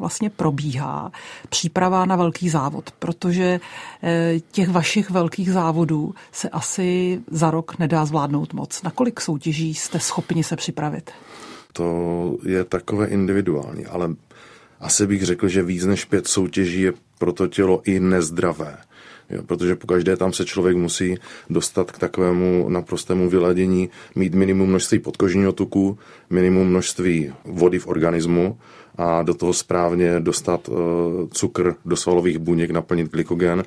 vlastně probíhá příprava na velký závod, protože eh, těch vašich velkých závodů se asi za rok nedá zvládnout moc. Na kolik soutěží jste schopni se připravit? To je takové individuální, ale asi bych řekl, že víc než pět soutěží je pro to tělo i nezdravé. Jo, protože po každé tam se člověk musí dostat k takovému naprostému vyladění, mít minimum množství podkožního tuku, minimum množství vody v organismu a do toho správně dostat uh, cukr do svalových buněk, naplnit glykogen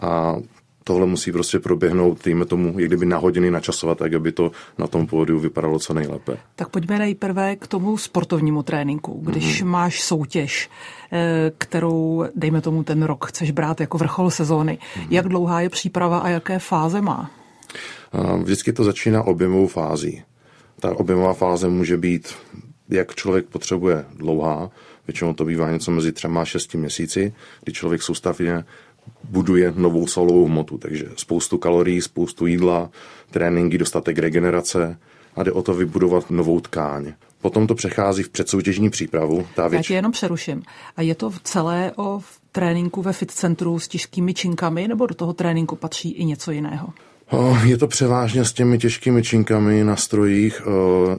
a tohle musí prostě proběhnout, dejme tomu, jak kdyby na hodiny načasovat, tak aby to na tom pódiu vypadalo co nejlépe. Tak pojďme nejprve k tomu sportovnímu tréninku. Když mm. máš soutěž, eh, kterou, dejme tomu, ten rok chceš brát jako vrchol sezóny, mm. jak dlouhá je příprava a jaké fáze má? Vždycky to začíná objemovou fází. Ta objemová fáze může být, jak člověk potřebuje dlouhá, většinou to bývá něco mezi třema a šesti měsíci, kdy člověk soustavně buduje novou svalovou hmotu, takže spoustu kalorií, spoustu jídla, tréninky, dostatek regenerace a jde o to vybudovat novou tkáň. Potom to přechází v předsoutěžní přípravu. Ta věč... Já tě jenom přeruším. A je to celé o tréninku ve fit centru s těžkými činkami, nebo do toho tréninku patří i něco jiného? Je to převážně s těmi těžkými činkami na strojích.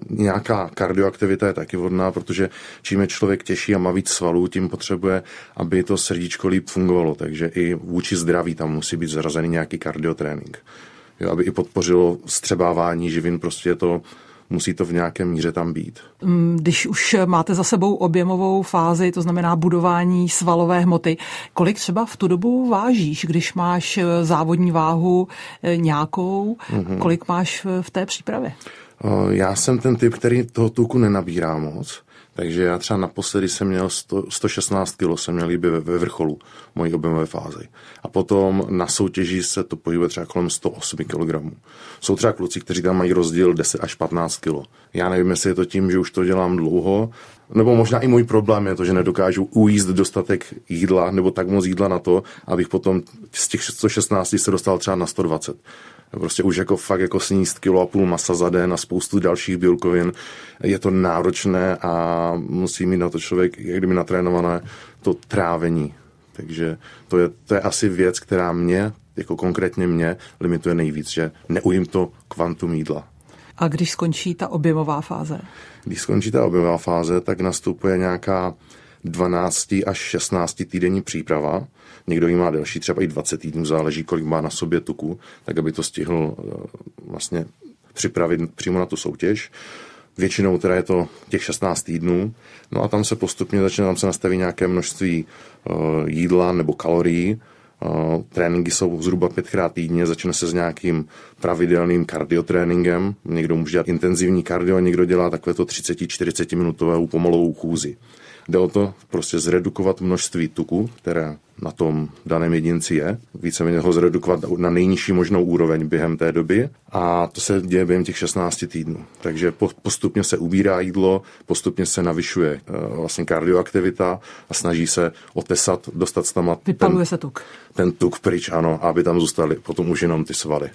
Nějaká kardioaktivita je taky vodná, protože čím je člověk těžší a má víc svalů, tím potřebuje, aby to srdíčko líp fungovalo. Takže i vůči zdraví tam musí být zarazený nějaký kardiotrénink. Jo, aby i podpořilo střebávání živin, prostě je to musí to v nějaké míře tam být. Mm, když už máte za sebou objemovou fázi, to znamená budování svalové hmoty, kolik třeba v tu dobu vážíš, když máš eh, závodní váhu eh, nějakou, mm-hmm. kolik máš v té přípravě? Já jsem ten typ, který toho tuku nenabírá moc. Takže já třeba naposledy jsem měl 100, 116 kg, jsem měl líbě ve, ve vrcholu mojí objemové fázi. A potom na soutěži se to pohybuje třeba kolem 108 kg. Jsou třeba kluci, kteří tam mají rozdíl 10 až 15 kg. Já nevím, jestli je to tím, že už to dělám dlouho, nebo možná i můj problém je to, že nedokážu ujíst dostatek jídla nebo tak moc jídla na to, abych potom z těch 116 se dostal třeba na 120 prostě už jako fakt jako sníst kilo a půl masa za den a spoustu dalších bílkovin. Je to náročné a musí mít na to člověk, jak kdyby natrénované, to trávení. Takže to je, to je asi věc, která mě, jako konkrétně mě, limituje nejvíc, že neujím to kvantum jídla. A když skončí ta objemová fáze? Když skončí ta objemová fáze, tak nastupuje nějaká 12 až 16 týdenní příprava. Někdo ji má delší, třeba i 20 týdnů, záleží, kolik má na sobě tuku, tak aby to stihl eh, vlastně připravit přímo na tu soutěž. Většinou teda je to těch 16 týdnů. No a tam se postupně začne, tam se nastaví nějaké množství uh, jídla nebo kalorií. Uh, tréninky jsou zhruba pětkrát týdně, začne se s nějakým pravidelným kardiotréninkem. Někdo může dělat intenzivní kardio, někdo dělá takovéto 30-40 minutovou pomalovou chůzi. Jde o to prostě zredukovat množství tuku, které na tom daném jedinci je, víceméně ho zredukovat na nejnižší možnou úroveň během té doby a to se děje během těch 16 týdnů. Takže postupně se ubírá jídlo, postupně se navyšuje eh, vlastně kardioaktivita a snaží se otesat, dostat tam ten, se tuk. Ten tuk pryč, ano, aby tam zůstaly potom už jenom ty svaly.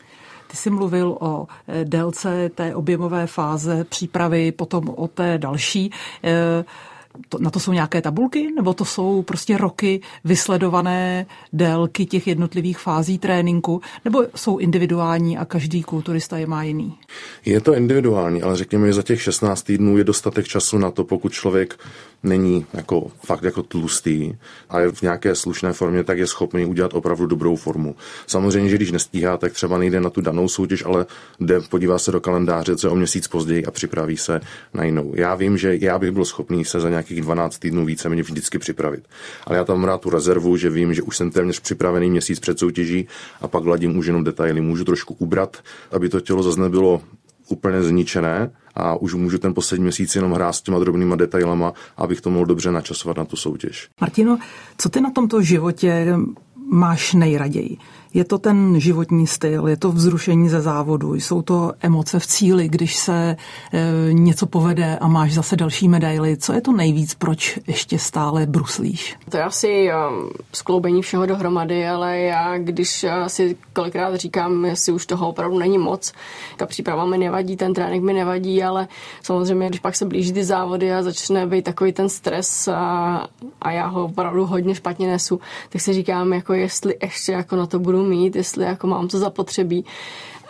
Ty jsi mluvil o eh, délce té objemové fáze přípravy, potom o té další. E- to, na to jsou nějaké tabulky, nebo to jsou prostě roky vysledované délky těch jednotlivých fází tréninku, nebo jsou individuální a každý kulturista je má jiný? Je to individuální, ale řekněme, že za těch 16 týdnů je dostatek času na to, pokud člověk není jako fakt jako tlustý a je v nějaké slušné formě, tak je schopný udělat opravdu dobrou formu. Samozřejmě, že když nestíhá, tak třeba nejde na tu danou soutěž, ale jde, podívá se do kalendáře, co je o měsíc později a připraví se na jinou. Já vím, že já bych byl schopný se za nějakých 12 týdnů více mě vždycky připravit. Ale já tam mám rád tu rezervu, že vím, že už jsem téměř připravený měsíc před soutěží a pak ladím už jenom detaily. Můžu trošku ubrat, aby to tělo zase nebylo úplně zničené a už můžu ten poslední měsíc jenom hrát s těma drobnýma detailama, abych to mohl dobře načasovat na tu soutěž. Martino, co ty na tomto životě máš nejraději? Je to ten životní styl, je to vzrušení ze závodu, jsou to emoce v cíli, když se e, něco povede a máš zase další medaily. Co je to nejvíc, proč ještě stále bruslíš? To je asi um, skloubení všeho dohromady, ale já, když uh, si kolikrát říkám, jestli už toho opravdu není moc, ta příprava mi nevadí, ten trénink mi nevadí, ale samozřejmě, když pak se blíží ty závody a začne být takový ten stres a, a já ho opravdu hodně špatně nesu, tak si říkám, jako jestli ještě jako na to budu mít, jestli jako mám to zapotřebí.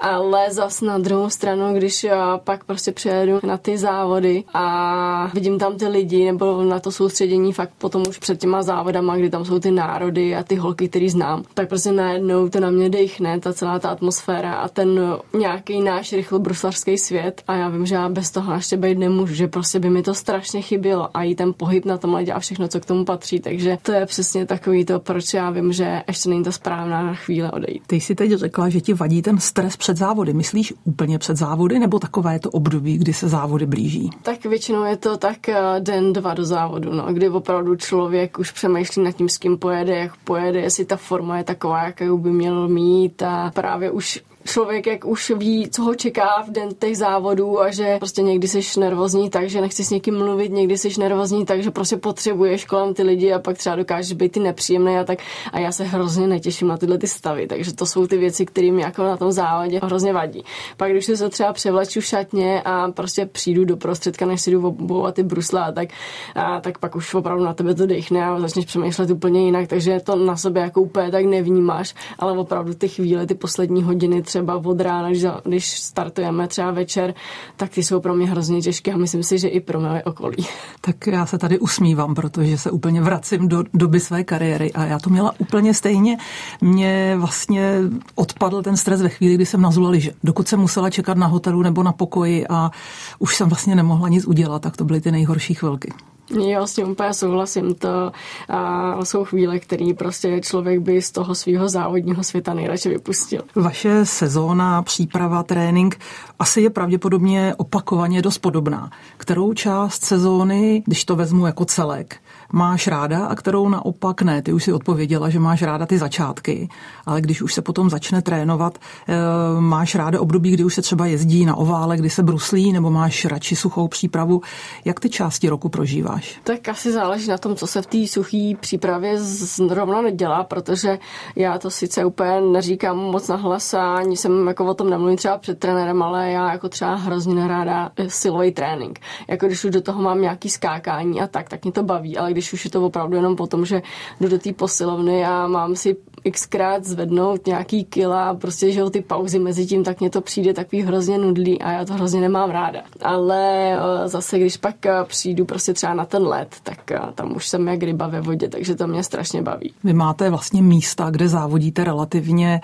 Ale zas na druhou stranu, když já pak prostě přijedu na ty závody a vidím tam ty lidi nebo na to soustředění fakt potom už před těma závodama, kdy tam jsou ty národy a ty holky, který znám, tak prostě najednou to na mě dechne, ta celá ta atmosféra a ten nějaký náš rychlobruslařský svět. A já vím, že já bez toho ještě být nemůžu, že prostě by mi to strašně chybělo a i ten pohyb na tom ledě a všechno, co k tomu patří, takže to je přesně takový to, proč já vím, že ještě není ta správná chvíle odejít. Ty jsi teď řekla, že ti vadí ten stres před závody. Myslíš úplně před závody, nebo takové to období, kdy se závody blíží? Tak většinou je to tak eh, den, dva do závodu, no, kdy opravdu člověk už přemýšlí nad tím, s kým pojede, jak pojede, jestli ta forma je taková, jakou by měl mít a právě už člověk jak už ví, co ho čeká v den těch závodů a že prostě někdy jsi nervózní tak, že nechci s někým mluvit, někdy jsi nervózní tak, že prostě potřebuješ kolem ty lidi a pak třeba dokážeš být ty nepříjemné a tak. A já se hrozně netěším na tyhle ty stavy, takže to jsou ty věci, které mi jako na tom závodě hrozně vadí. Pak když se třeba převleču v šatně a prostě přijdu do prostředka, než si jdu obouvat ty brusle a tak, a tak pak už opravdu na tebe to dechne a začneš přemýšlet úplně jinak, takže to na sebe jako úplně tak nevnímáš, ale opravdu ty chvíle, ty poslední hodiny třeba od rána, když, když startujeme třeba večer, tak ty jsou pro mě hrozně těžké a myslím si, že i pro moje okolí. Tak já se tady usmívám, protože se úplně vracím do doby své kariéry a já to měla úplně stejně. Mě vlastně odpadl ten stres ve chvíli, kdy jsem nazula liže. Dokud jsem musela čekat na hotelu nebo na pokoji a už jsem vlastně nemohla nic udělat, tak to byly ty nejhorší chvilky. Jo, s tím úplně souhlasím. To a jsou chvíle, které prostě člověk by z toho svého závodního světa nejradši vypustil. Vaše sezóna, příprava, trénink asi je pravděpodobně opakovaně dost podobná. Kterou část sezóny, když to vezmu jako celek, máš ráda a kterou naopak ne. Ty už si odpověděla, že máš ráda ty začátky, ale když už se potom začne trénovat, eh, máš ráda období, kdy už se třeba jezdí na ovále, kdy se bruslí, nebo máš radši suchou přípravu. Jak ty části roku prožíváš? Tak asi záleží na tom, co se v té suché přípravě zrovna nedělá, protože já to sice úplně neříkám moc nahlas a ani jsem jako o tom nemluvím třeba před trenérem, ale já jako třeba hrozně neráda silový trénink. Jako když už do toho mám nějaký skákání a tak, tak mě to baví, ale když když už je to opravdu jenom po tom, že jdu do té posilovny a mám si xkrát zvednout nějaký kila a prostě, že ty pauzy mezi tím, tak mě to přijde takový hrozně nudlý a já to hrozně nemám ráda. Ale eh, zase, když pak eh, přijdu prostě třeba na ten let, tak eh, tam už jsem jak ryba ve vodě, takže to mě strašně baví. Vy máte vlastně místa, kde závodíte relativně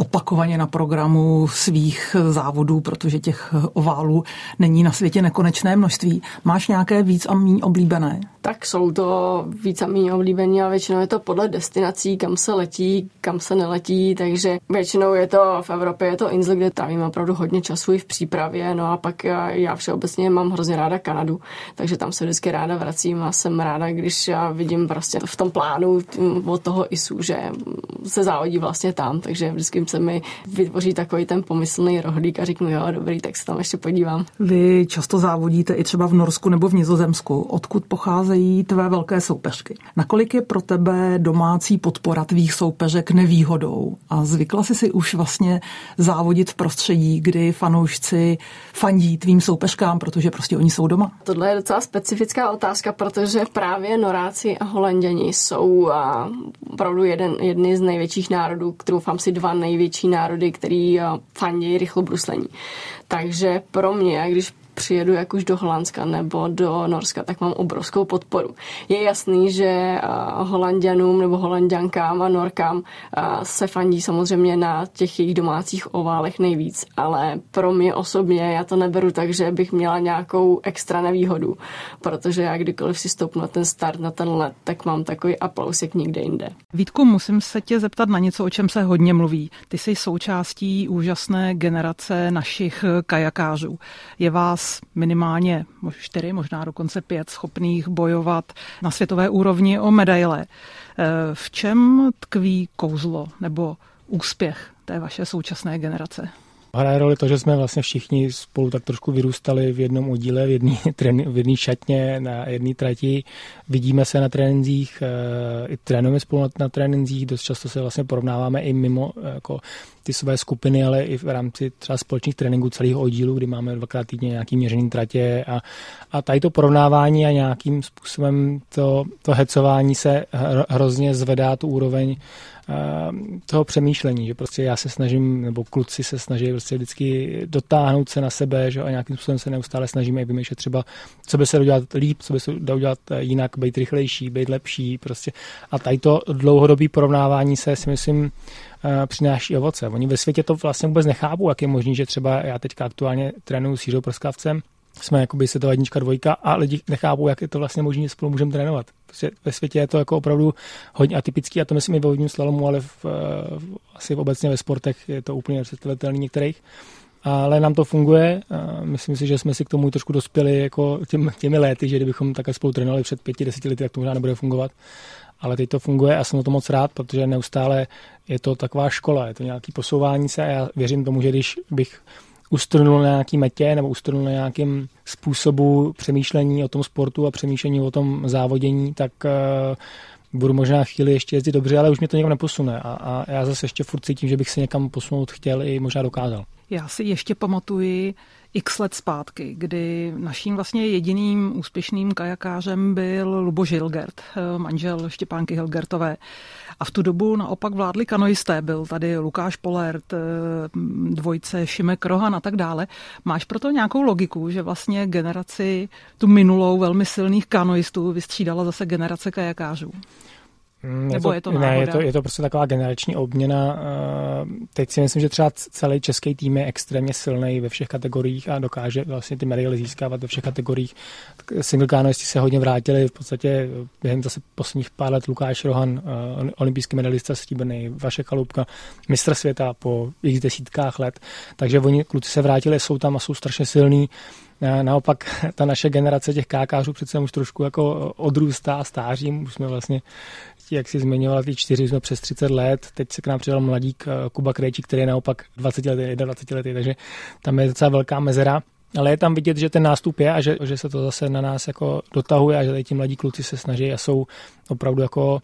opakovaně na programu svých závodů, protože těch oválů není na světě nekonečné množství. Máš nějaké víc a méně oblíbené? Tak jsou to víc a méně oblíbené a většinou je to podle destinací, kam se letí, kam se neletí, takže většinou je to v Evropě, je to Insel, kde trávím opravdu hodně času i v přípravě, no a pak já, já všeobecně mám hrozně ráda Kanadu, takže tam se vždycky ráda vracím a jsem ráda, když já vidím prostě v tom plánu od toho ISU, že se závodí vlastně tam, takže vždycky se mi vytvoří takový ten pomyslný rohlík a řeknu, jo, dobrý, tak se tam ještě podívám. Vy často závodíte i třeba v Norsku nebo v Nizozemsku. Odkud pocházejí tvé velké soupeřky? Nakolik je pro tebe domácí podpora tvých soupeřek nevýhodou? A zvykla jsi si už vlastně závodit v prostředí, kdy fanoušci fandí tvým soupeřkám, protože prostě oni jsou doma? Tohle je docela specifická otázka, protože právě Noráci a Holanděni jsou opravdu jeden, jedny z největších národů, kterou si dva největší národy, který eh, fandí rychlobruslení. Takže pro mě, když přijedu jak už do Holandska nebo do Norska, tak mám obrovskou podporu. Je jasný, že Holandianům nebo Holandiankám a Norkám se fandí samozřejmě na těch jejich domácích oválech nejvíc, ale pro mě osobně já to neberu tak, že bych měla nějakou extra nevýhodu, protože já kdykoliv si stoupnu na ten start, na ten let, tak mám takový aplaus jak nikde jinde. Vítku, musím se tě zeptat na něco, o čem se hodně mluví. Ty jsi součástí úžasné generace našich kajakářů. Je vás minimálně čtyři, možná dokonce pět schopných bojovat na světové úrovni o medaile. Eh, v čem tkví kouzlo nebo úspěch té vaše současné generace? Hraje roli to, že jsme vlastně všichni spolu tak trošku vyrůstali v jednom oddíle, v jedné v jedný šatně, na jedné trati. Vidíme se na trénincích, eh, i trénujeme spolu na, na trénincích, dost často se vlastně porovnáváme i mimo jako ty své skupiny, ale i v rámci třeba společných tréninků celého oddílu, kdy máme dvakrát týdně nějaký měřený tratě a, a tady to porovnávání a nějakým způsobem to, to hecování se hrozně zvedá tu úroveň toho přemýšlení, že prostě já se snažím, nebo kluci se snaží prostě vždycky dotáhnout se na sebe, že a nějakým způsobem se neustále snažíme vymýšlet třeba, co by se dalo dělat líp, co by se dalo dělat jinak, být rychlejší, být lepší, prostě. A tady to dlouhodobý porovnávání se si myslím přináší ovoce. Oni ve světě to vlastně vůbec nechápou, jak je možný, že třeba já teďka aktuálně trénuju s Jiřou Prskavcem, jsme jakoby to jednička, dvojka a lidi nechápou, jak je to vlastně možné, že spolu můžeme trénovat. Prostě ve světě je to jako opravdu hodně atypický a to myslím i ve vodním slalomu, ale v, v, asi obecně ve sportech je to úplně nepředstavitelný některých. Ale nám to funguje. Myslím si, že jsme si k tomu trošku dospěli jako těm, těmi léty, že kdybychom takhle spolu trénovali před pěti, deseti lety, tak to možná nebude fungovat. Ale teď to funguje a jsem o to moc rád, protože neustále je to taková škola, je to nějaký posouvání se a já věřím tomu, že když bych ustrnul na nějaký metě nebo ustrnul na nějakým způsobu přemýšlení o tom sportu a přemýšlení o tom závodění, tak uh, budu možná chvíli ještě jezdit dobře, ale už mě to někam neposune a, a já zase ještě furt cítím, že bych se někam posunout chtěl i možná dokázal. Já si ještě pamatuji x let zpátky, kdy naším vlastně jediným úspěšným kajakářem byl Lubo Hilgert, eh, manžel Štěpánky Hilgertové. A v tu dobu naopak vládli kanoisté. Byl tady Lukáš Polert, eh, dvojce Šimek Rohan a tak dále. Máš proto nějakou logiku, že vlastně generaci, tu minulou velmi silných kanoistů vystřídala zase generace kajakářů? Mm, Nebo je to, je to Ne, je to, je to prostě taková generační obměna. Eh, teď si myslím, že třeba celý český tým je extrémně silný ve všech kategoriích a dokáže vlastně ty medaily získávat ve všech kategoriích. Single kanoisti se hodně vrátili, v podstatě během zase posledních pár let Lukáš Rohan, eh, olympijský medalista stříbrný, Vaše Kalupka, mistr světa po x desítkách let. Takže oni kluci se vrátili, jsou tam a jsou strašně silní. Naopak ta naše generace těch kákářů přece už trošku jako odrůstá a stáří. Už jsme vlastně jak si zmiňoval, ty čtyři jsme přes 30 let, teď se k nám přidal mladík eh, Kuba Krejčí, který je naopak 20 let, 21 let, takže tam je docela velká mezera. Ale je tam vidět, že ten nástup je a že, že se to zase na nás jako dotahuje a že tady ti mladí kluci se snaží a jsou opravdu jako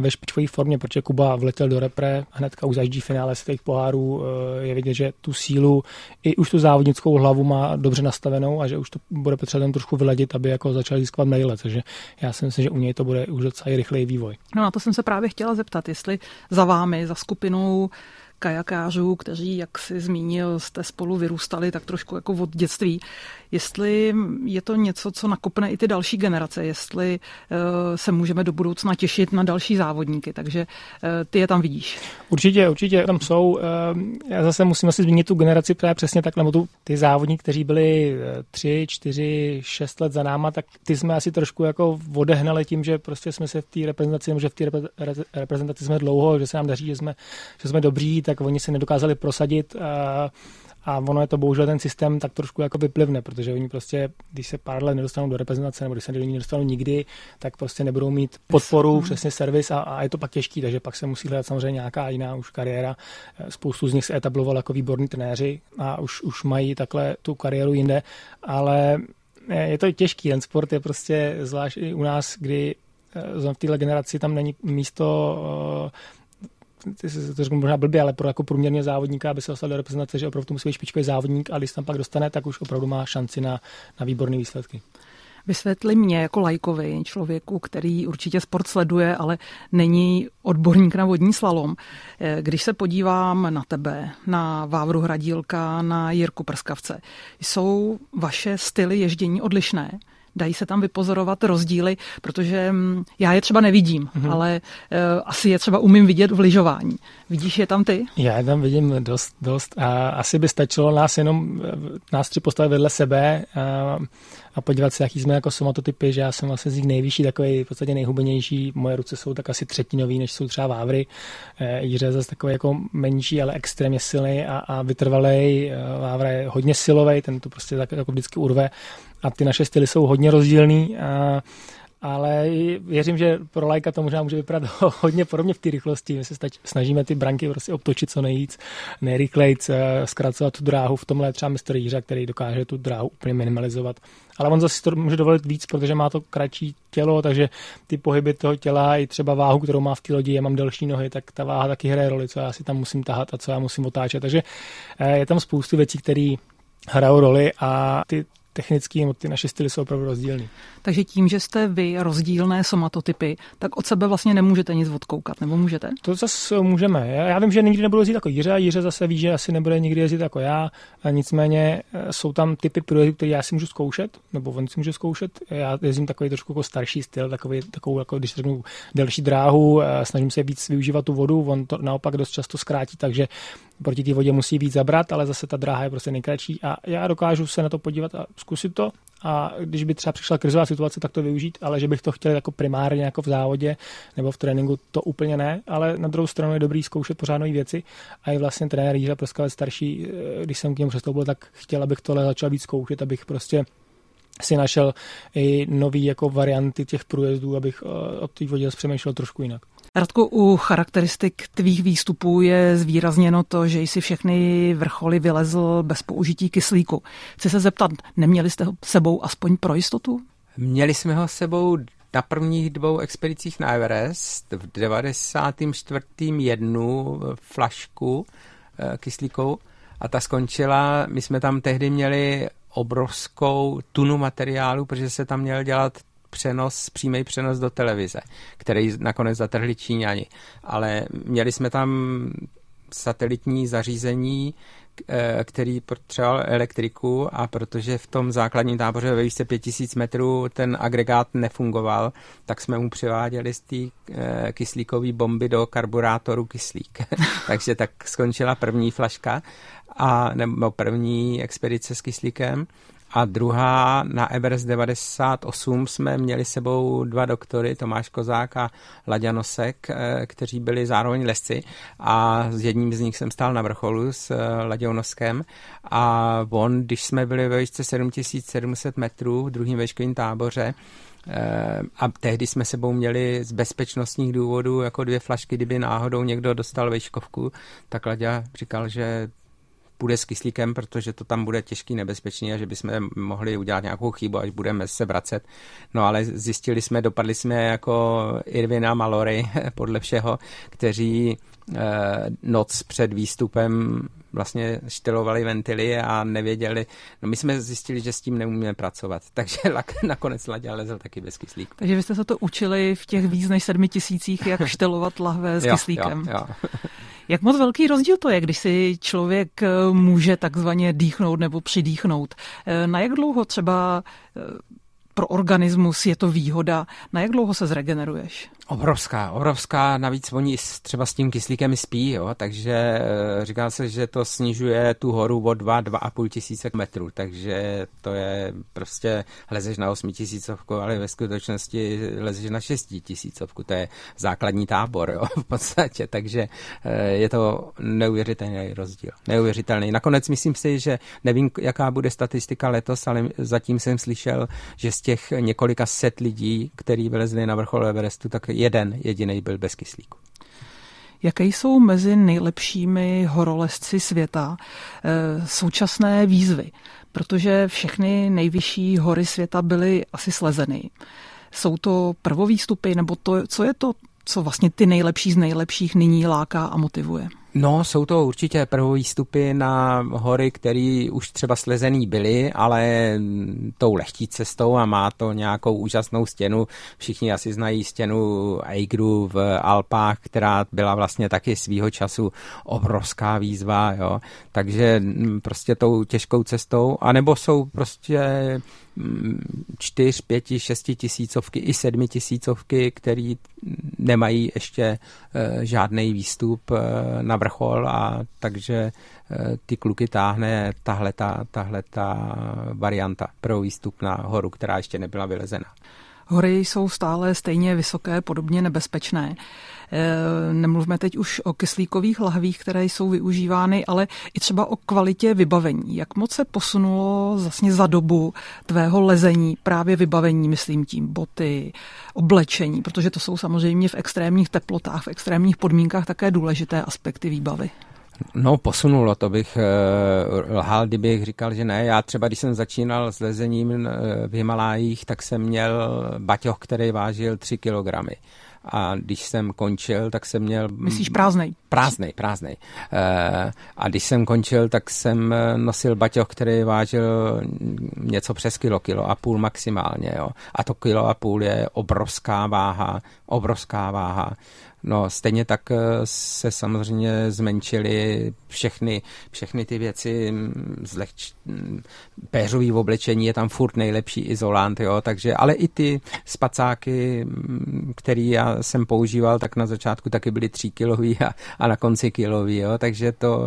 ve špičkové formě, protože Kuba vletěl do repre, hnedka už zaždí finále těch pohárů, e, je vidět, že tu sílu i už tu závodnickou hlavu má dobře nastavenou a že už to bude potřeba tam trošku vyladit, aby jako začal získat medaile, takže já si myslím, že u něj to bude už docela rychlej vývoj. No na to jsem se právě chtěla zeptat, jestli za vámi, za skupinou kajakářů, kteří, jak si zmínil, jste spolu vyrůstali tak trošku jako od dětství. Jestli je to něco, co nakopne i ty další generace, jestli eh, se můžeme do budoucna těšit na další závodníky, takže eh, ty je tam vidíš. Určitě, určitě tam jsou. Eh, já zase musím asi zmínit tu generaci, která přesně tak, nebo tu, ty závodníky, kteří byli tři, čtyři, šest let za náma, tak ty jsme asi trošku jako odehnali tím, že prostě jsme se v té reprezentaci, nebo že v té reprezentaci jsme dlouho, že se nám daří, že jsme, že jsme dobří, tak oni se nedokázali prosadit a, a ono je to bohužel ten systém tak trošku jako vyplivne, protože oni prostě, když se pár let nedostanou do reprezentace nebo když se do ní nedostanou nikdy, tak prostě nebudou mít podporu, mm. přesně servis a, a, je to pak těžký, takže pak se musí hledat samozřejmě nějaká jiná už kariéra. Spoustu z nich se etabloval jako výborní trenéři a už, už mají takhle tu kariéru jinde, ale je to těžký, ten sport je prostě zvlášť i u nás, kdy eh, v téhle generaci tam není místo eh, ty si to řeknu možná blbě, ale pro jako průměrně závodníka, aby se dostal do reprezentace, že opravdu musí být špičkový závodník a když tam pak dostane, tak už opravdu má šanci na, na výborné výsledky. Vysvětli mě jako lajkovi, člověku, který určitě sport sleduje, ale není odborník na vodní slalom. Eh, když se podívám na tebe, na Vávru Hradílka, na Jirku Prskavce, jsou vaše styly ježdění odlišné? Dají se tam vypozorovat rozdíly, protože mm, já je třeba nevidím, mm-hmm. ale uh, asi je třeba umím vidět v lyžování. Vidíš je tam ty? Já je tam vidím dost, dost a asi by stačilo nás jenom, eh, nás tři postavit vedle sebe a, a podívat se, jaký jsme jako somatotypy, že já jsem vlastně z nich nejvyšší, takový v podstatě nejhubenější, moje ruce jsou tak asi třetinový, než jsou třeba Vávry. E, Jiře je zase takový jako menší, ale extrémně silný a, a vytrvalý. Vávra je hodně silový, ten to prostě tak jako vždycky urve a ty naše styly jsou hodně rozdílný. A, ale věřím, že pro lajka to možná může vypadat hodně podobně v té rychlosti. My se snažíme ty branky prostě obtočit co nejvíc, nejrychlejc, eh, zkracovat tu dráhu. V tomhle třeba mistr Jířa, který dokáže tu dráhu úplně minimalizovat. Ale on zase to může dovolit víc, protože má to kratší tělo, takže ty pohyby toho těla i třeba váhu, kterou má v té lodi, já mám delší nohy, tak ta váha taky hraje roli, co já si tam musím tahat a co já musím otáčet. Takže eh, je tam spoustu věcí, které hrajou roli a ty technický, ty naše styly jsou opravdu rozdílné. Takže tím, že jste vy rozdílné somatotypy, tak od sebe vlastně nemůžete nic odkoukat, nebo můžete? To zase můžeme. Já, vím, že nikdy nebudu jezdit jako Jiře, Jiře zase ví, že asi nebude nikdy jezdit jako já, a nicméně e, jsou tam typy průjezdů, které já si můžu zkoušet, nebo on si může zkoušet. Já jezdím takový trošku jako starší styl, takový, takovou, jako když řeknu, delší dráhu, e, snažím se víc využívat tu vodu, on to naopak dost často zkrátí, takže proti té vodě musí víc zabrat, ale zase ta dráha je prostě nejkratší a já dokážu se na to podívat a zkusit to. A když by třeba přišla krizová situace, tak to využít, ale že bych to chtěl jako primárně jako v závodě nebo v tréninku, to úplně ne, ale na druhou stranu je dobrý zkoušet pořád nové věci. A i vlastně trenér Jiřa Proskalec starší, eh, když jsem k němu přestoupil, tak chtěl, abych tohle začal víc zkoušet, abych prostě si našel i nový jako varianty těch průjezdů, abych eh, od té vodě přemýšlel trošku jinak. Radko, u charakteristik tvých výstupů je zvýrazněno to, že jsi všechny vrcholy vylezl bez použití kyslíku. Chci se zeptat, neměli jste ho sebou aspoň pro jistotu? Měli jsme ho sebou na prvních dvou expedicích na Everest v 94. jednu flašku eh, kyslíkou a ta skončila, my jsme tam tehdy měli obrovskou tunu materiálu, protože se tam měl dělat přenos, přímý přenos do televize, který nakonec zatrhli Číňani. Ale měli jsme tam satelitní zařízení, eh, který potřeboval elektriku a protože v tom základním táboře ve výšce 5000 metrů ten agregát nefungoval, tak jsme mu přiváděli z té eh, kyslíkové bomby do karburátoru kyslík. Takže tak skončila první flaška a nebo první expedice s kyslíkem a druhá na Everest 98 jsme měli sebou dva doktory, Tomáš Kozák a Laďa Nosek, eh, kteří byli zároveň lesci. A s jedním z nich jsem stál na vrcholu s eh, Laděou Noskem. A on, když jsme byli ve výšce 7700 metrů v druhém veškovém táboře, eh, a tehdy jsme sebou měli z bezpečnostních důvodů jako dvě flašky, kdyby náhodou někdo dostal vejškovku, tak Laďa říkal, že půjde s kyslíkem, protože to tam bude těžký, nebezpečný a že bychom mohli udělat nějakou chybu, až budeme se vracet. No ale zjistili jsme, dopadli jsme jako Irvina Malory podle všeho, kteří eh, noc před výstupem vlastně štelovali ventily a nevěděli. No my jsme zjistili, že s tím neumíme pracovat, takže nakonec Ladě lezl taky bez kyslíku. Takže vy jste se to učili v těch víc než sedmi tisících, jak štelovat lahve s jo, kyslíkem. Jo, jo. Jak moc velký rozdíl to je, když si člověk eh, může takzvaně dýchnout nebo přidýchnout? Eh, na jak dlouho třeba eh, pro organismus je to výhoda? Na jak dlouho se zregeneruješ? Obrovská, obrovská, navíc oni třeba s tím kyslíkem spí, jo, takže e, říká se, že to snižuje tu horu o 2, 2,5 tisíce metrů, takže to je prostě, lezeš na 8 tisícovku, ale ve skutečnosti lezeš na 6 tisícovku, to je základní tábor, jo, v podstatě, takže e, je to neuvěřitelný rozdíl, neuvěřitelný. Nakonec myslím si, že nevím, jaká bude statistika letos, ale zatím jsem slyšel, že z těch několika set lidí, který vylezli na vrchol Everestu, tak jeden jediný byl bez kyslíku. Jaké jsou mezi nejlepšími horolezci světa e, současné výzvy? Protože všechny nejvyšší hory světa byly asi slezeny. Jsou to prvovýstupy, nebo to, co je to, co vlastně ty nejlepší z nejlepších nyní láká a motivuje? No, jsou to určitě prvovýstupy na hory, které už třeba slezený byly, ale tou lehčí cestou a má to nějakou úžasnou stěnu. Všichni asi znají stěnu Eigru v Alpách, která byla vlastně taky svýho času obrovská výzva, jo. Takže prostě tou těžkou cestou, anebo jsou prostě čtyř, pěti, šesti tisícovky i sedmi tisícovky, který nemají ještě eh, žádný výstup eh, na vrchol a takže eh, ty kluky táhne tahle ta varianta pro výstup na horu, která ještě nebyla vylezena. Hory jsou stále stejně vysoké, podobně nebezpečné. Eh, nemluvme teď už o kyslíkových lahvích, které jsou využívány, ale i třeba o kvalitě vybavení. Jak moc se posunulo vlastně za dobu tvého lezení právě vybavení, myslím tím boty, oblečení, protože to jsou samozřejmě v extrémních teplotách, v extrémních podmínkách také důležité aspekty výbavy. No, posunulo, to bych uh, lhal, kdybych říkal, že ne. Já třeba, když jsem začínal s lezením uh, v Himalájích, tak jsem měl baťoch, který vážil 3 kilogramy a když jsem končil, tak jsem měl... Myslíš prázdnej? Prázdnej, prázdnej. Uh, a když jsem končil, tak jsem nosil baťoch, který vážil něco přes kilo, kilo a půl maximálně. Jo. A to kilo a půl je obrovská váha, obrovská váha. No, stejně tak eh, se samozřejmě zmenšily všechny, všechny ty věci, mm, zlehč, mm, péřový oblečení je tam furt nejlepší izolant, jo, takže, ale i ty spacáky, mm, který já jsem používal, tak na začátku taky byly tříkilový a, a na konci kilový, jo, takže to,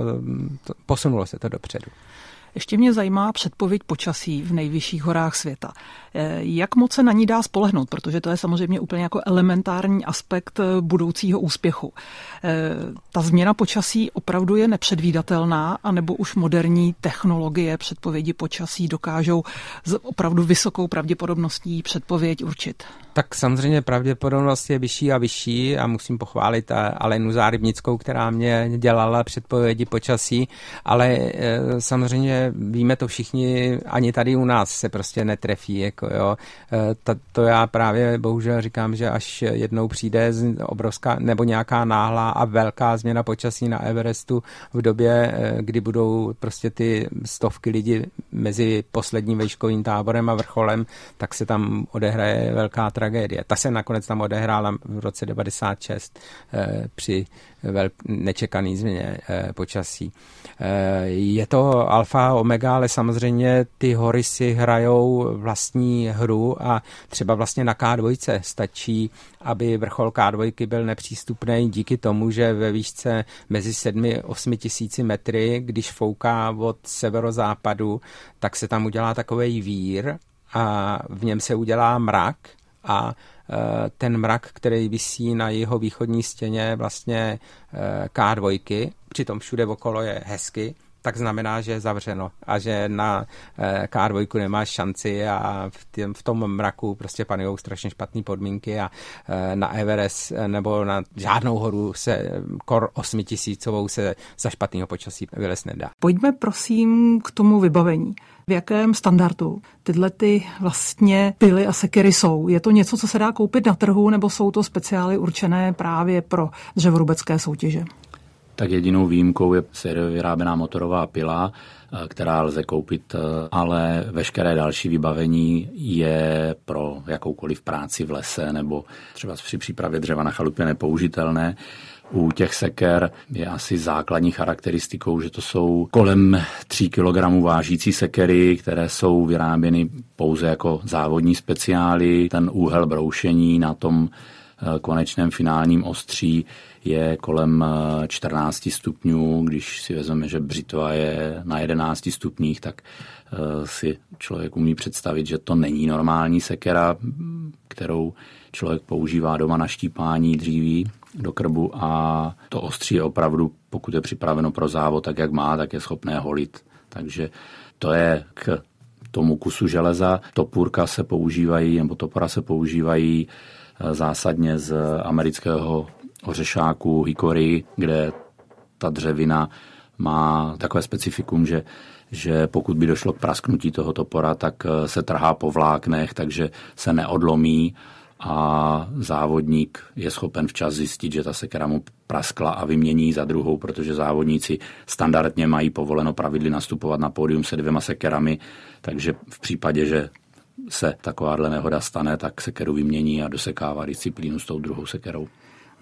to posunulo se to dopředu. Ještě mě zajímá předpověď počasí v nejvyšších horách světa. Eh, jak moc se na ní dá spolehnout, protože to je samozřejmě úplně jako elementární aspekt eh, budoucího úspěchu. Eh, ta změna počasí opravdu je nepředvídatelná, anebo už moderní technologie předpovědi počasí dokážou s opravdu vysokou pravděpodobností předpověď určit? Tak samozřejmě pravděpodobnost je vyšší a vyšší a musím pochválit Alenu Zárybnickou, která mě dělala předpovědi počasí, ale samozřejmě víme to všichni, ani tady u nás se prostě netrefí. Jako jo. E, to já právě bohužel říkám, že až jednou přijde obrovská nebo nějaká náhlá a velká změna počasí na Everestu v době, kdy budou prostě ty stovky lidí mezi posledním vejškovým táborem a vrcholem, tak se tam odehraje velká. Ta se nakonec tam odehrála v roce 96 e, při nečekaný změně počasí. Je to alfa omega, ale samozřejmě ty hory si hrajou vlastní hru a třeba vlastně na K2 stačí, aby vrchol K2 byl nepřístupný díky tomu, že ve výšce mezi 7-8 tisíci metry, když fouká od severozápadu, tak se tam udělá takový vír a v něm se udělá mrak a e, ten mrak, který visí na jeho východní stěně vlastně e, K2, přitom všude okolo je hezky, tak znamená, že je zavřeno a že na eh, K2 nemáš šanci a v, v tom mraku prostě panují strašně špatné podmínky a na Everest nebo na žádnou horu se kor 8 tisícovou se za špatného počasí vylez nedá. Pojďme prosím k tomu vybavení. V jakém standardu tyhle ty vlastně pily a sekery jsou? Je to něco, co se dá koupit na trhu, nebo jsou to speciály určené právě pro dřevorubecké soutěže? tak jedinou výjimkou je sériově vyráběná motorová pila, eh, která lze koupit, eh, ale veškeré další vybavení je pro jakoukoliv práci v lese nebo třeba při přípravě dřeva na chalupě nepoužitelné. U těch seker je asi základní charakteristikou, že to jsou kolem 3 kg vážící sekery, které jsou vyráběny pouze jako závodní speciály. Ten úhel broušení na tom eh, konečném finálním ostří je kolem 14 eh, stupňů. Když si vezmeme, že břitva je na 11 stupních, tak eh, si člověk umí představit, že to není normální sekera, kterou člověk používá doma na štípání dříví do krbu a to ostří je opravdu, pokud je připraveno pro závod tak, jak má, tak je schopné holit. Takže to je k tomu kusu železa. Topůrka se používají, nebo topora se používají eh, zásadně z amerického ořešáku, hikory, kde ta dřevina má takové specifikum, že, že pokud by došlo k prasknutí toho topora, tak eh, se trhá po vláknech, takže se neodlomí a závodník je schopen včas zjistit, že ta sekera mu praskla a vymění za druhou, protože závodníci standardně mají povoleno pravidly nastupovat na pódium se dvěma sekerami, takže v případě, že se takováhle nehoda stane, tak sekeru vymění a dosekává disciplínu s tou druhou sekerou.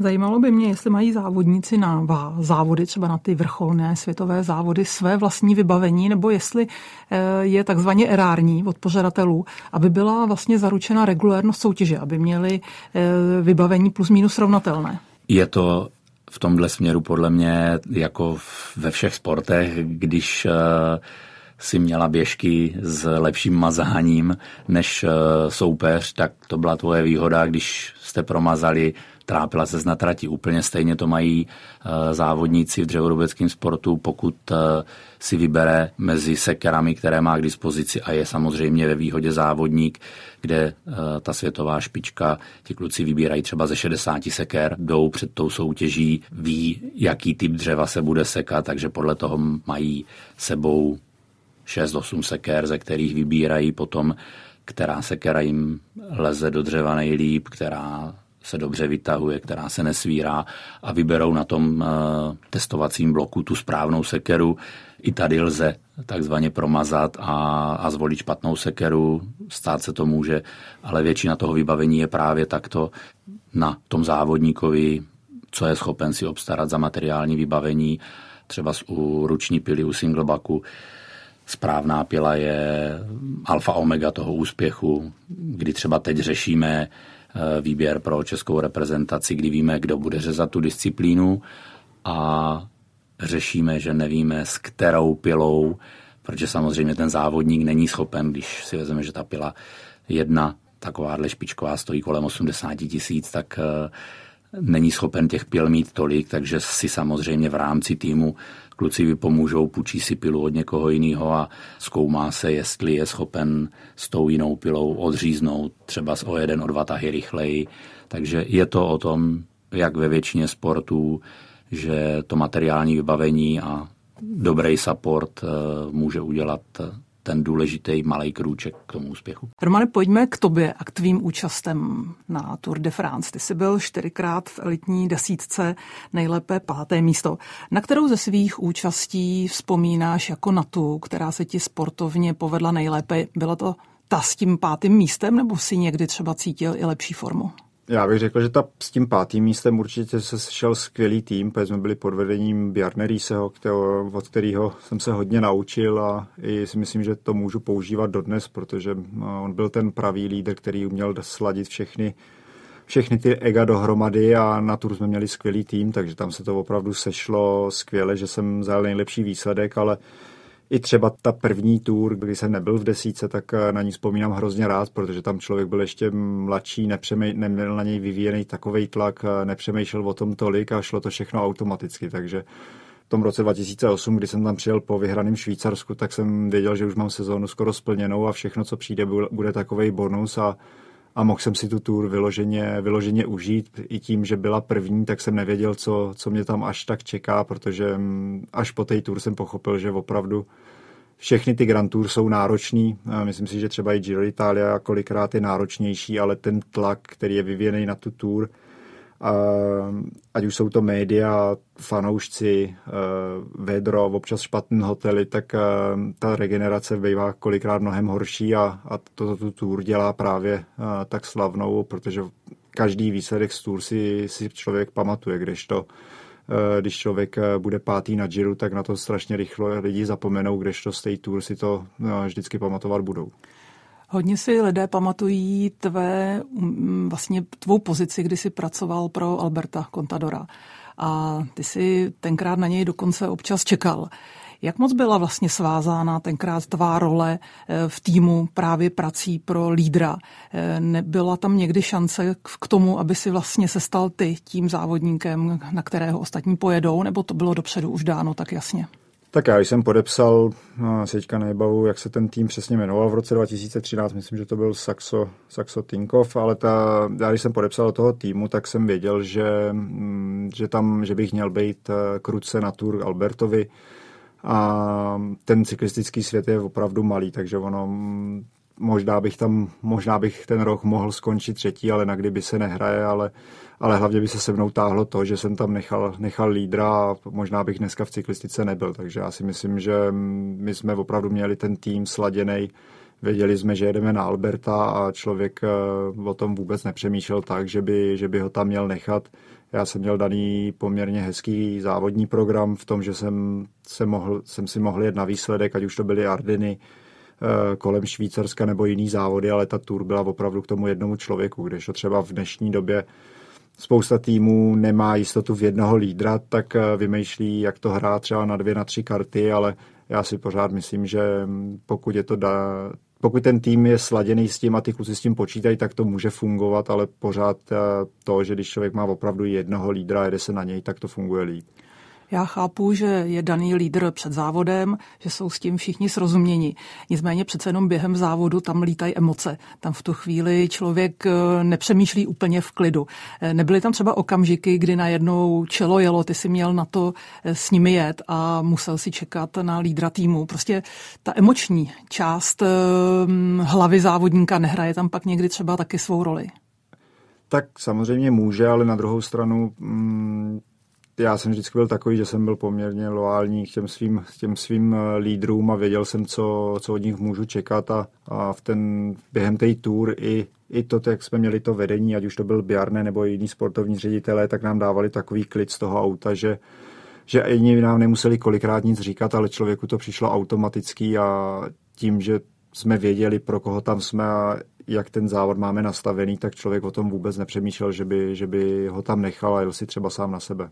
Zajímalo by mě, jestli mají závodníci na závody, třeba na ty vrcholné světové závody, své vlastní vybavení, nebo jestli eh, je takzvaně erární od požadatelů, aby byla vlastně zaručena regulérnost soutěže, aby měli eh, vybavení plus minus rovnatelné. Je to v tomhle směru podle mě jako ve všech sportech, když eh, si měla běžky s lepším mazáním než soupeř, tak to byla tvoje výhoda, když jste promazali trápila se na trati. Úplně stejně to mají eh, závodníci v dřevorubeckém sportu, pokud eh, si vybere mezi sekerami, které má k dispozici a je samozřejmě ve výhodě závodník, kde eh, ta světová špička, ti kluci vybírají třeba ze 60 seker, jdou před tou soutěží, ví, jaký typ dřeva se bude sekat, takže podle toho mají sebou 6-8 seker, ze kterých vybírají potom která sekera jim leze do dřeva nejlíp, která se dobře vytahuje, která se nesvírá a vyberou na tom eh, testovacím bloku tu správnou sekeru. I tady lze takzvaně promazat a, a zvolit špatnou sekeru, stát se to může, ale většina toho vybavení je právě takto na tom závodníkovi, co je schopen si obstarat za materiální vybavení, třeba u ruční pily, u singlebacku. Správná pila je alfa omega toho úspěchu, kdy třeba teď řešíme výběr pro českou reprezentaci, kdy víme, kdo bude řezat tu disciplínu a řešíme, že nevíme s kterou pilou, protože samozřejmě ten závodník není schopen, když si vezmeme, že ta pila jedna takováhle špičková stojí kolem 80 tisíc, tak eh, není schopen těch pil mít tolik, takže si samozřejmě v rámci týmu kluci vypomůžou, půjčí si pilu od někoho jiného a zkoumá se, jestli je schopen s tou jinou pilou odříznout třeba o jeden, o dva tahy rychleji. Takže je to o tom, jak ve většině sportů, že to materiální vybavení a dobrý support eh, může udělat ten důležitý malý krůček k tomu úspěchu. Romane, pojďme k tobě a k tvým účastem na Tour de France. Ty jsi byl čtyřikrát v elitní desítce, nejlépe páté místo. Na kterou ze svých účastí vzpomínáš jako na tu, která se ti sportovně povedla nejlépe? Byla to ta s tím pátým místem, nebo si někdy třeba cítil i lepší formu? Já bych řekl, že ta, s tím pátým místem určitě se sešel skvělý tým, protože jsme byli pod vedením Bjarne Rieseho, kterého, od kterého jsem se hodně naučil a i si myslím, že to můžu používat dodnes, protože no, on byl ten pravý lídr, který uměl sladit všechny všechny ty ega dohromady a na tur jsme měli skvělý tým, takže tam se to opravdu sešlo skvěle, že jsem vzal nejlepší výsledek, ale i třeba ta první tour, kdy jsem nebyl v desíce, tak eh, na ní vzpomínám hrozně rád, protože tam člověk byl ještě mladší, nepřemej, neměl na něj vyvíjený takový tlak, eh, nepřemýšlel o tom tolik a šlo to všechno automaticky, takže v tom roce 2008, kdy jsem tam přijel po vyhraném Švýcarsku, tak jsem věděl, že už mám sezónu skoro splněnou a všechno, co přijde, bude takový bonus a a mohl jsem si tu tour vyloženě, vyloženě užít. I tím, že byla první, tak jsem nevěděl, co, co mě tam až tak čeká, protože mm, až po té tour jsem pochopil, že opravdu všechny ty Grand Tour jsou náročný. Myslím si, že třeba i Giro Italia kolikrát je náročnější, ale ten tlak, který je vyvíjený na tu tour, ať už jsou to média, fanoušci, eh, vedro, občas špatný hotely, tak eh, ta regenerace bývá kolikrát mnohem horší a, a to tu tour dělá právě eh, tak slavnou, protože každý výsledek z tour si, si člověk pamatuje, kdežto když člověk bude pátý na Giro, tak na to strašně rychle lidi zapomenou, kdežto z té tour si to vždycky pamatovat budou. Hodně si lidé pamatují tvé, mm, vlastně tvou pozici, kdy jsi pracoval pro Alberta Contadora. A ty si tenkrát na něj dokonce občas čekal. Jak moc byla vlastně svázána tenkrát tvá role eh, v týmu právě prací pro lídra? Eh, nebyla tam někdy šance k tomu, aby si vlastně se stal ty tím závodníkem, na kterého ostatní pojedou, nebo to bylo dopředu už dáno tak jasně? Tak já jsem podepsal, no, teďka nebavu, jak se ten tým přesně jmenoval v roce 2013, myslím, že to byl Saxo, Saxo Tinkov, ale ta, já když jsem podepsal do toho týmu, tak jsem věděl, že, mm, že tam, že bych měl být eh, kruce na Tour Albertovi. A ten cyklistický svět je opravdu malý, takže ono mm, možná bych tam, možná bych ten rok mohl skončit třetí, ale na kdyby se nehraje, ale ale hlavně by se se mnou táhlo to, že jsem tam nechal, nechal lídra a možná bych dneska v cyklistice nebyl. Takže já si myslím, že my jsme opravdu měli ten tým sladěný. Věděli jsme, že jedeme na Alberta a člověk eh, o tom vůbec nepřemýšlel tak, že by, že by ho tam měl nechat. Já jsem měl daný poměrně hezký závodní program v tom, že jsem, se mohl, jsem si mohl jet na výsledek, ať už to byly Ardeny, eh, kolem Švýcarska nebo jiný závody, ale ta tour byla opravdu k tomu jednomu člověku, kdežto třeba v dnešní době spousta týmů nemá jistotu v jednoho lídra, tak eh, vymýšlí, jak to hrát třeba na dvě, na tři karty, ale já si pořád myslím, že pokud je to da, pokud ten tým je sladěný s tím a ty kluci s tím počítají, tak to může fungovat, ale pořád eh, to, že když člověk má opravdu jednoho lídra a jede se na něj, tak to funguje líp. Já chápu, že je daný lídr před závodem, že jsou s tím všichni srozuměni. Nicméně přece jenom během závodu tam lítají emoce. Tam v tu chvíli člověk eh, nepřemýšlí úplně v klidu. Eh, nebyly tam třeba okamžiky, kdy najednou čelo jelo, ty si měl na to eh, s nimi jet a musel si čekat na lídra týmu. Prostě ta emoční část hlavy závodníka nehraje tam pak někdy třeba taky svou roli. Tak samozřejmě může, ale na druhou stranu mm, já jsem vždycky byl takový, že jsem byl poměrně loální k těm svým, těm svým eh, lídrům a věděl jsem, co, co od nich můžu čekat a, a v ten, během té tour i, i to, jak jsme měli to vedení, ať už to byl Bjarne nebo jiný sportovní ředitelé, tak nám dávali takový klid z toho auta, že, že ani nám nemuseli kolikrát nic říkat, ale člověku to přišlo automaticky a tím, že jsme věděli, pro koho tam jsme a jak ten závod máme nastavený, tak člověk o tom vůbec nepřemýšlel, že by, že by ho tam nechal a jel si třeba sám na sebe.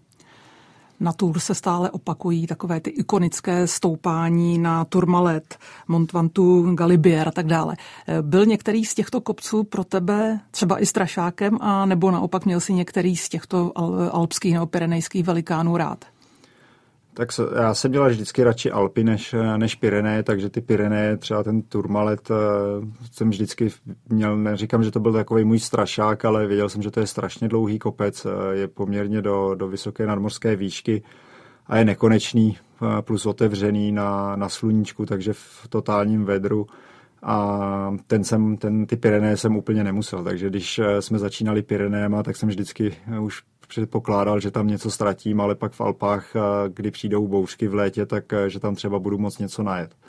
Na Tour se stále opakují takové ty ikonické stoupání na Tourmalet, Mont Ventoux, Galibier a tak dále. Byl některý z těchto kopců pro tebe třeba i strašákem a nebo naopak měl si některý z těchto alpských nebo pyrenejských velikánů rád? Tak se, já jsem měla vždycky radši Alpy než, než Pyrené, takže ty Pyrené, třeba ten Turmalet, eh, jsem vždycky měl, neříkám, že to byl takový můj strašák, ale věděl jsem, že to je strašně dlouhý kopec, eh, je poměrně do, do vysoké nadmorské výšky a je nekonečný, eh, plus otevřený na, na sluníčku, takže v totálním vedru. A ten jsem, ten, ty Pyrené jsem úplně nemusel, takže když jsme začínali Pyrenéma, tak jsem vždycky už předpokládal, že tam něco ztratím, ale pak v Alpách, kdy přijdou bouřky v létě, tak že tam třeba budu moc něco najet.